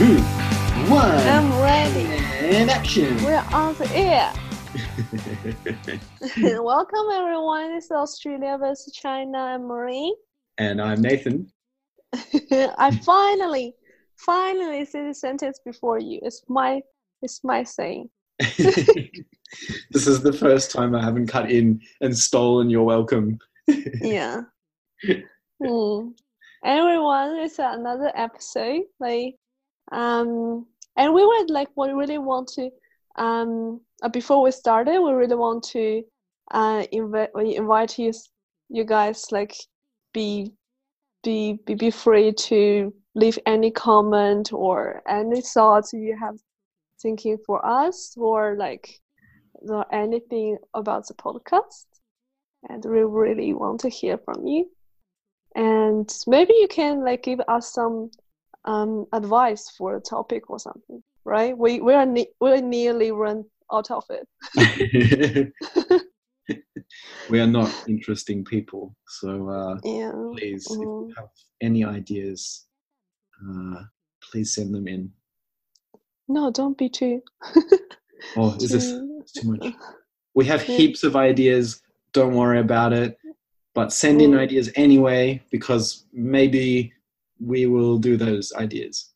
two, one, I'm ready. and action. We're on the air. Welcome everyone. This is Australia versus China. I'm Marie. and I'm Nathan. I finally, finally see the sentence before you. It's my, it's my saying. this is the first time I haven't cut in and stolen your welcome. Yeah. Hmm. Everyone, it's another episode. Like, um, and we would like, we really want to, um, uh, before we started, we really want to, uh, invite, invite you, you guys, like, be, be, be, be free to leave any comment or any thoughts you have thinking for us or like, or anything about the podcast. And we really want to hear from you and maybe you can like give us some um, advice for a topic or something right we we are ne- we're nearly run out of it we are not interesting people, so uh, yeah please, if you Mhm. have any ideas, uh, please send them in. no don't be too Oh, is this too- too much? We have Yeah. heaps of ideas. Don't worry about it. But send in Mm. ideas anyway, because maybe we will do those ideas.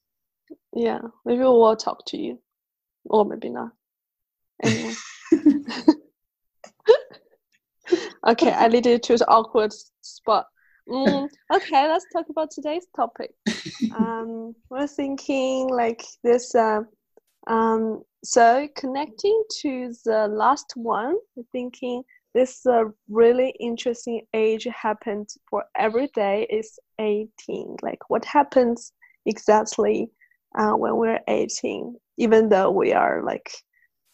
yeah maybe we'll talk to you. Or maybe not. Anyway. Okay i lead you to the awkward spot. Mm, okay let's talk about today's topic. Um, we're thinking like this uh, um, so connecting to the last one we're thinking this uh, really interesting age happened for every day is 18 like what happens exactly uh, when we're 18 even though we are like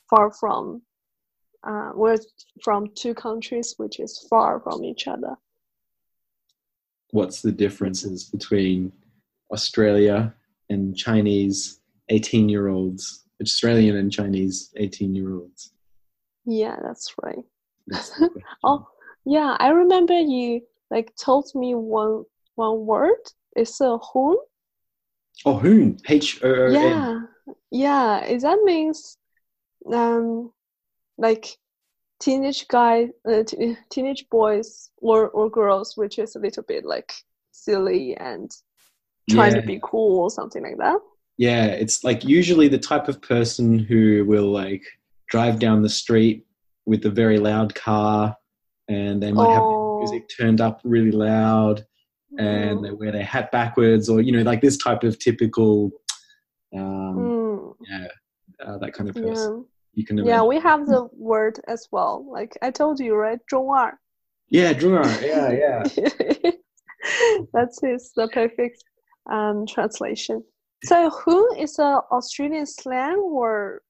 far from uh, we're from two countries which is far from each other What's the differences between Australia and Chinese 18 year olds, Australian and Chinese 18 year olds? yeah that's right That's the question. Oh, yeah, I remember you like told me one one word. It's a hoon. Oh, hoon. H O O N. Yeah, yeah. Is that means um like teenage guy, uh, t- teenage boys or or girls, which is a little bit like silly and trying Yeah. to be cool or something like that. Yeah, it's like usually the type of person who will like drive down the street with a very loud car and they might have Oh. their music turned up really loud and Mm, they wear their hat backwards or you know like this type of typical um mm, yeah uh, that kind of person yeah. you can Yeah, we have the word as well. Like I told you, right? 中二. yeah Drungar, yeah yeah That is the perfect um, translation. So, who is a Australian slang or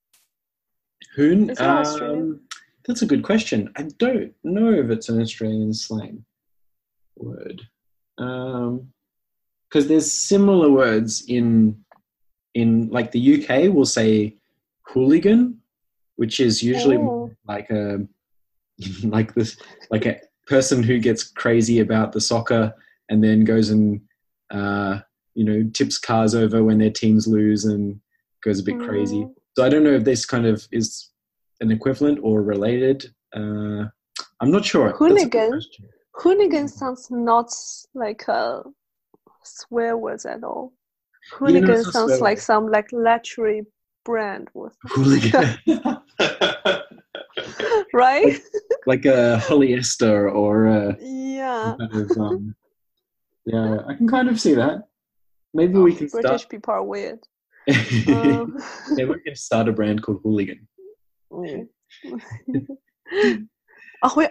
hoon Is um, that's a good question. I don't know if it's an australian slang word. Um because there's similar words in in like the uk will say hooligan which is usually Oh. like a like this like a person who gets crazy about the soccer and then goes and uh you know tips cars over when their teams lose and goes a bit crazy. Mm, so I don't know if this kind of is an equivalent or related. Uh, I'm not sure. That's a good Hooligan? hooligan sounds not like a swear words at all. Yeah, no, Hooligan sounds like some like luxury brand, Hooligan. right? like a polyester or a yeah. kind of, um, yeah, I can kind of see that. Maybe we can Oh, British start. people are weird. Um, Maybe we can start a brand called Hooligan. Oh, we're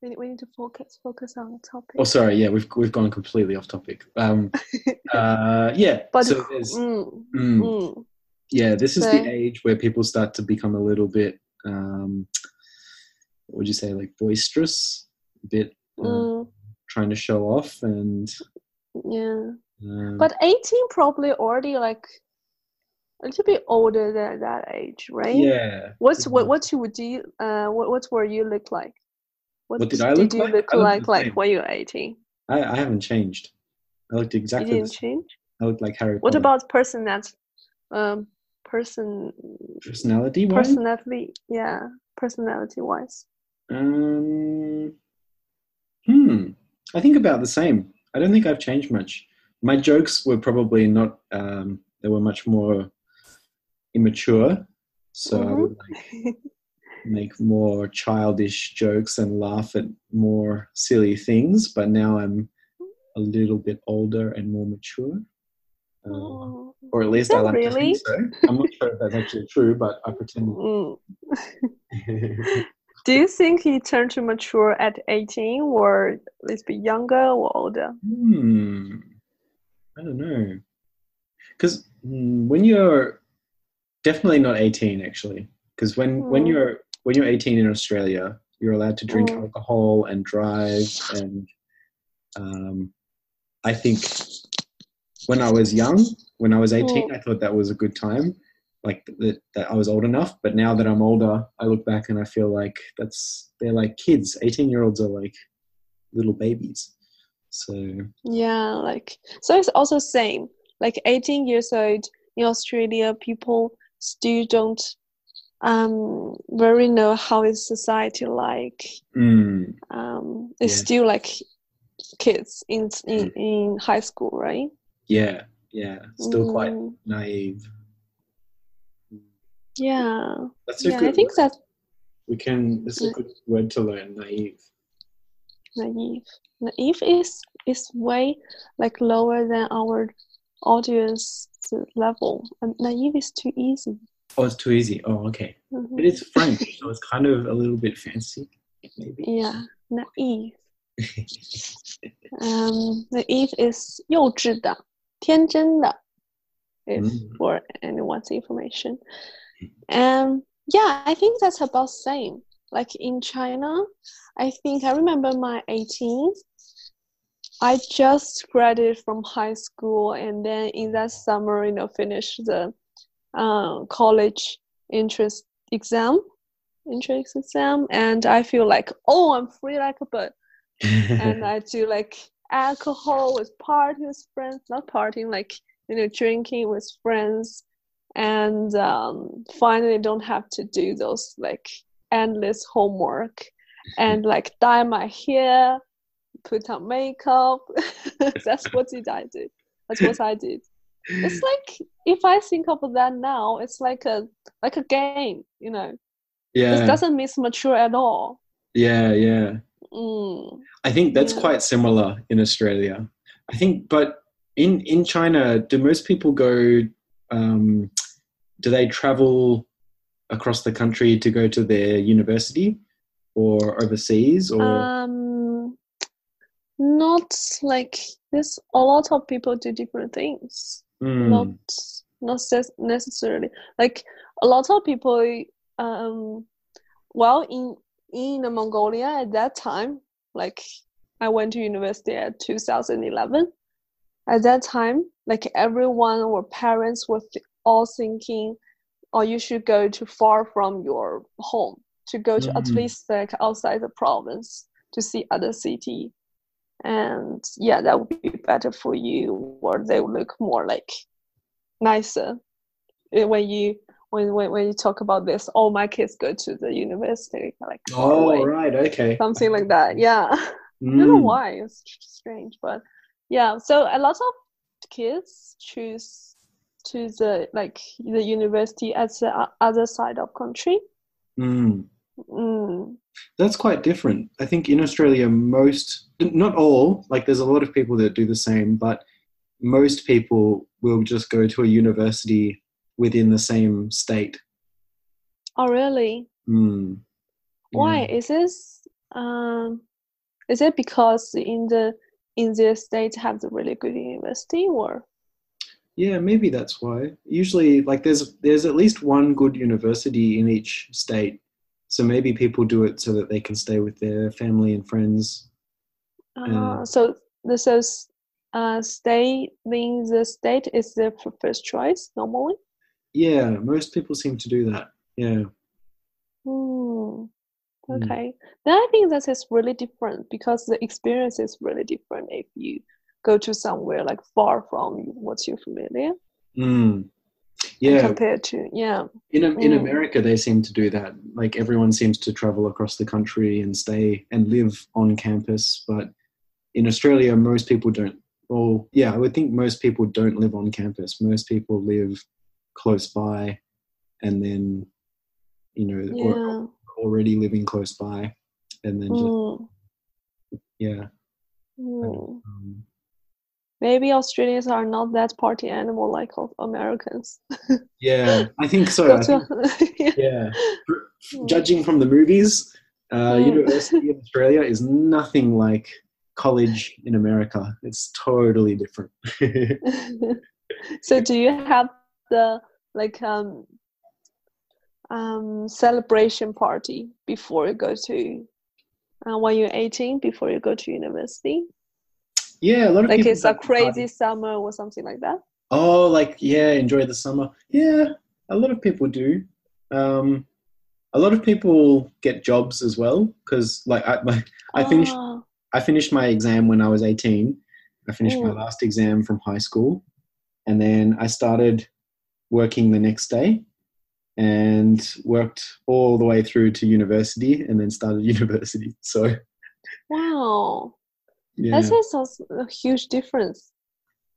We need, we need to focus focus on the topic. Oh, sorry. Yeah, we've we've gone completely off topic. Um, uh, yeah. but so mm, mm, mm, yeah, this is So- the age where people start to become a little bit, um, what would you say, like boisterous, a bit mm, trying to show off, and yeah. um, But eighteen probably already like a little bit older than that age, right? yeah, What's what what you would do? Uh, what what were you look like? What did I look you like? look like like when you were eighteen? I, I haven't changed. I looked exactly the didn't same. change. I look like Harry. What Potter. about personality? Um, person personality wise? personality, yeah, personality wise. Um, hmm. I think about the same. I don't think I've changed much. My jokes were probably not. Um, they were much more immature, so I would like make more childish jokes and laugh at more silly things. But now I'm a little bit older and more mature. Oh. or at least I like to think so. I'm not sure if that's actually true, but I pretend. Mm. Do you think you turned to mature at 18 or at least be younger or older? Hmm. I don't know. Because when you're definitely not 18, actually. Because when when Mm. you're when you're 18 in Australia, you're allowed to drink Mm. alcohol and drive. And um, I think when I was young, when I was 18, I thought that was a good time. Like that, that I was old enough. But now that I'm older, I look back and I feel like that's they're like kids. 18 year olds are like little babies. So Yeah, like so it's also same. Like 18 years old in Australia, people still don't um very know how is society like. mm, Um, it's Yeah. still like kids in in, in high school, right? yeah, yeah, still quite Mm, naive. yeah, That's a yeah. good. I think word. that's we can. Is a good word to learn. Naive. naive. Naive is is way like lower than our audience level, and naive is too easy. Oh, it's too easy. Oh, okay. Mhm. But it's French, so it's kind of a little bit fancy, maybe. Yeah, naive. Um, naive is 幼稚的,天真的, if Mm. for anyone's information. Um, yeah, I think that's about same. Like in China, I think I remember my 18th. I just graduated from high school, and then in that summer, you know, finished the uh, college entrance exam, entrance exam, and I feel like, oh, I'm free like a bird. And I do like alcohol with party with friends, not partying, like you know, drinking with friends, and um, finally don't have to do those like endless homework and like dye my hair, put on makeup. That's what did I did. That's what I did. It's like if I think of that now, it's like a like a game, you know. Yeah. It doesn't miss mature at all. yeah, yeah. Mm. I think that's Yeah. quite similar in Australia. I think, but in in China, do most people go? Um, do they travel across the country to go to their university, or overseas, or Um, not like this. A lot of people do different things. Mm, Not not necessarily like a lot of people. Um, well, in in Mongolia at that time, like I went to university at 2011. At that time, like everyone or parents were th- all thinking, "Oh, you should go to far from your home to go to at Mhm. least like outside the province to see other city." And yeah, that would be better for you, or they would look more like nicer Eh, when you when when, when you talk about this. all my kids go to the university, like oh, away right, okay. something like that. Yeah, I don't know Mm, why. It's strange, but yeah. So a lot of kids choose to the like the university at the other side of country. mm. Mm. That's quite different. I think in Australia, most, not all, like there's a lot of people that do the same, but most people will just go to a university within the same state. Oh, really? Mm. Why Yeah. is this? Um, is it because in the in their state have the really good university, or Yeah, maybe that's why. Usually, like there's there's at least one good university in each state, so maybe people do it so that they can stay with their family and friends. uh, so the so s- uh, stay in the state is their f- first choice normally? Yeah, most people seem to do that. Yeah. Mm. Okay. Then I think that is really different because the experience is really different if you go to somewhere like far from what you're familiar Mm. Yeah, compared to yeah in in Mm. America they seem to do that. Like everyone seems to travel across the country and stay and live on campus, but in Australia most people don't. Well, yeah, I would think most people don't live on campus. Most people live close by, and then you know, or already living close by, and then just Mm. yeah. Mm. Um, maybe australians are not that party animal like americans yeah, I think so. I think- yeah. yeah, judging from the movies, uh, Mm. university in Australia is nothing like college in America. It's totally different. so do you have the like um um celebration party before you go to uh, when you're 18 before you go to university yeah, a lot of like people it's a crazy summer or something like that Oh, like yeah, enjoy the summer. Yeah, a lot of people do. Um, a lot of people get jobs as well because, like, I, my, I finished Ah, I finished my exam when I was 18. I finished my Mm. last exam from high school. And then I started working the next day and worked all the way through to university and then started university. So, wow yeah. that is also a huge difference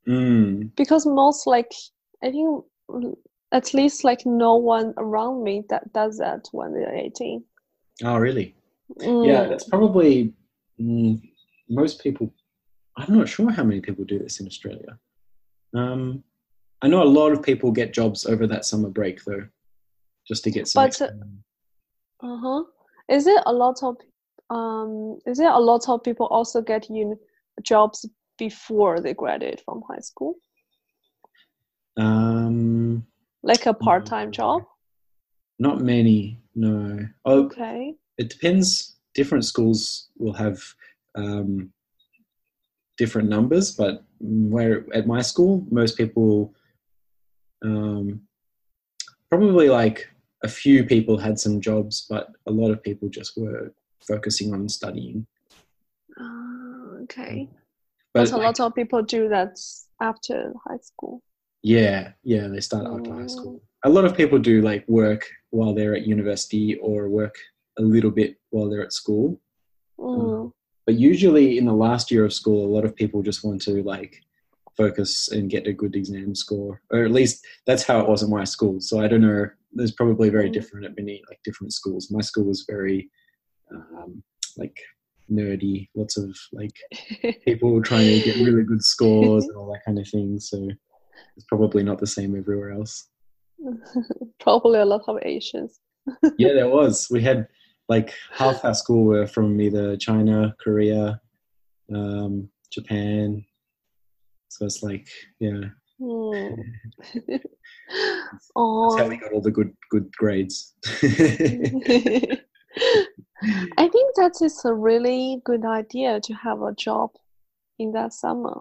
Mm, because most like i think at least like no one around me that does that when they're 18 oh, really? Yeah, Mm. that's probably mm, most people. I'm not sure how many people do this in Australia. Um, I know a lot of people get jobs over that summer break though, just to get some. But, uh, Uh-huh. Is it a lot of um is there a lot of people also get uni- jobs before they graduate from high school? um, Like a part-time Mm. job? Not many, no. Oh, Okay. it depends. Different schools will have um, different numbers, but where at my school, most people, um, probably like a few people had some jobs, but a lot of people just were focusing on studying. Ah, okay. But But a lot of people do that after high school. yeah, yeah, they start after high Mm. school. A lot of people do like work while they're at university or work a little bit while they're at school. Mm. but usually in the last year of school a lot of people just want to like focus and get a good exam score or at least that's how it was in my school so i don't know there's probably very Mm. different at many like different schools my school was very um, like nerdy lots of like people trying to get really good scores and all that kind of thing so it's probably not the same everywhere else. Probably a lot of Asians. yeah there was. We had like half our school were from either china korea um, japan. So it's like yeah. Hmm. that's how we oh, got all the good good grades I think that is a really good idea to have a job in that summer.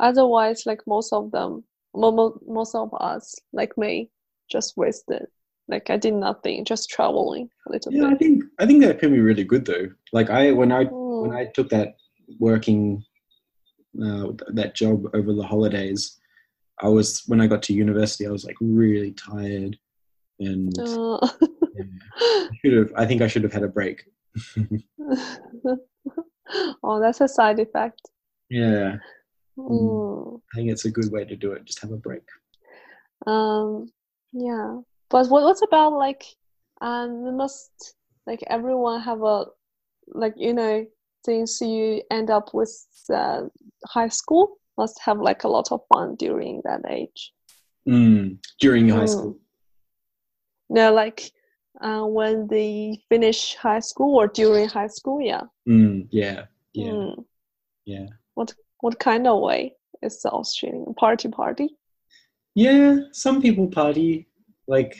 Otherwise, like most of them, mo- mo- most of us, like me, just wasted. Like I did nothing, just traveling a little bit. yeah i think i think that can be really good though like i when i when Mm. i took that working uh, that job over the holidays i was when i got to university i was like really tired and Uh, I should have i think i should have had a break oh, that's a side effect. yeah Mm. i think it's a good way to do it just have a break Um, yeah. But what what about like um must like everyone have a like you know since you end up with uh, high school must have like a lot of fun during that age. mm, during high Mm. school No, like uh, when they finish high school or during high school, yeah. mm, yeah yeah Mm. yeah What what kind of way is the Australian party party? Yeah, some people party. Like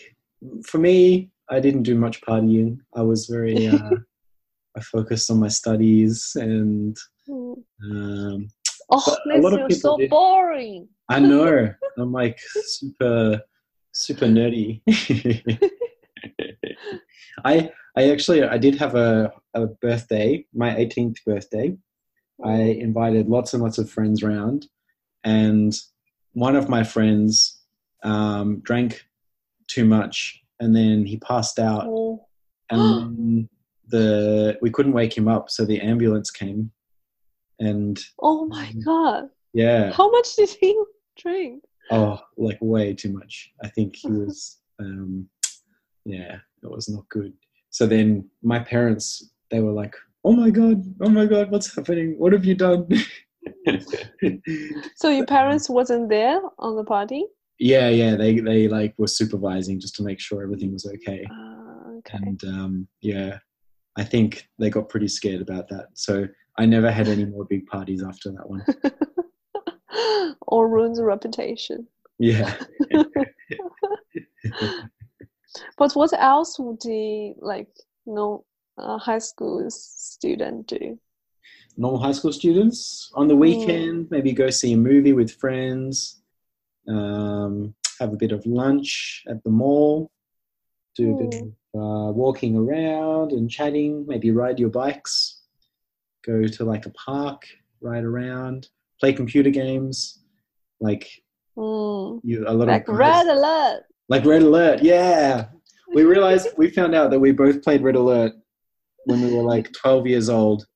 for me, I didn't do much partying. I was very uh, I focused on my studies, and Mm. um, Oh, But a this lot of is people so did. boring. I know I'm like super super nerdy. I I actually I did have a, a birthday, my 18th birthday, I invited lots and lots of friends round, and one of my friends um, drank too much, and then he passed out, Oh. and the we couldn't wake him up, so the ambulance came, and oh my god. yeah, How much did he drink? oh, like way too much. I think he was, um, yeah, it was not good. So then my parents, they were like, "Oh my god, oh my god, what's happening? What have you done?" So your parents wasn't there on the party? yeah, yeah, they they like were supervising just to make sure everything was okay. Uh, okay. And um, yeah, I think they got pretty scared about that. So I never had any more big parties after that one. or ruins the reputation. Yeah. But what else would the like you know uh, high school student do? normal high school students on the weekend maybe go see a movie with friends um, have a bit of lunch at the mall do a bit of uh, walking around and chatting maybe ride your bikes go to like a park ride around play computer games like Mm. you a lot Like of red alert. Like red alert yeah we realized we found out that we both played red alert when we were like 12 years old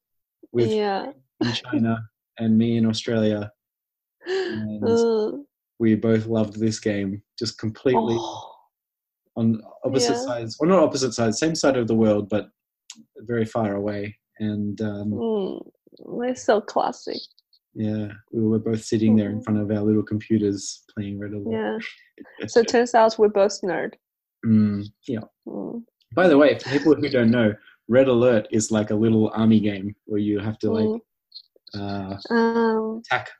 with yeah. in China and me in Australia. And we both loved this game, just completely Oh, on opposite Yeah. sides, or not opposite sides, same side of the world, but very far away. And um, mm. It's so classic. Yeah, we were both sitting there in front of our little computers playing Red Alert. Yeah. So it turns out we're both nerd. Mm, yeah. Mm. By the way, for people who don't know, Red Alert is like a little army game where you have to like uh, Um, attack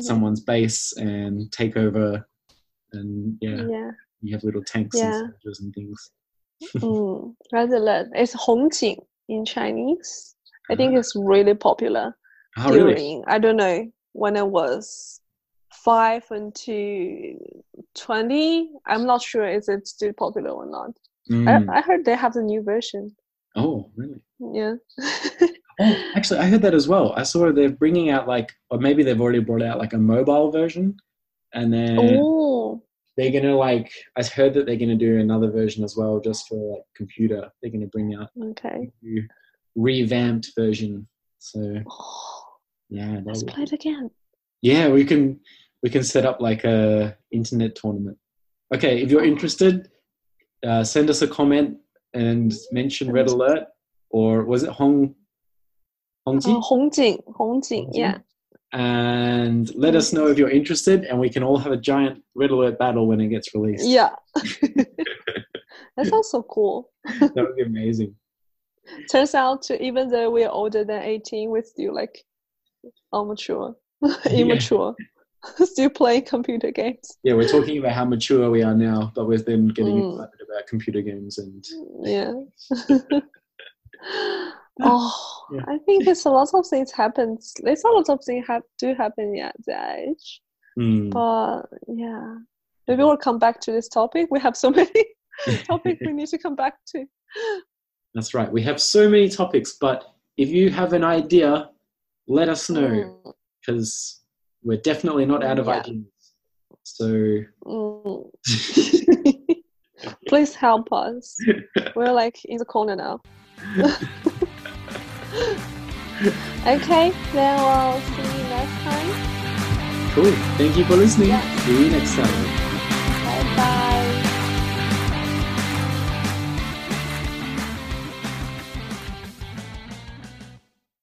someone's base and take over, and yeah, yeah. you have little tanks Yeah. and soldiers and things. Mm. Red alert. It's Hongjing in Chinese. I think it's really popular Oh, really? during I don't know when I was five until twenty. I'm not sure is it still popular or not. Mm. I, I heard they have the new version. Oh, really? Yeah. Oh, actually, I heard that as well. I saw they're bringing out like, or maybe they've already brought out like a mobile version, and then oh. they're gonna like. I heard that they're gonna do another version as well, just for like computer. They're gonna bring out Okay. revamped version. So Oh, yeah, let's would- play it again. yeah, we can we can set up like a internet tournament. Okay, if you're interested, uh, send us a comment and mention Red Alert or was it Hong Hongji? Oh, Hongjing. Hongjing. Yeah. And let us know if you're interested, and we can all have a giant Red Alert battle when it gets released. Yeah. that sounds so cool. that would be amazing. Turns out, to, even though we're older than 18, we're still like amateur, immature, still playing computer games. Yeah, we're talking about how mature we are now, but we've been getting Mm. excited about computer games and Yeah. oh, Yeah. I think there's a lot of things happens. There's a lot of things have do happen at that age. Mm. But yeah, maybe we'll come back to this topic. We have so many topics we need to come back to. That's right. We have so many topics, but if you have an idea, let us know Mm, because we're definitely not out of Yeah. ideas. So mm. Please help us. We're like in the corner now. okay, then we'll see you next time. cool. Thank you for listening. Yeah. See you next time.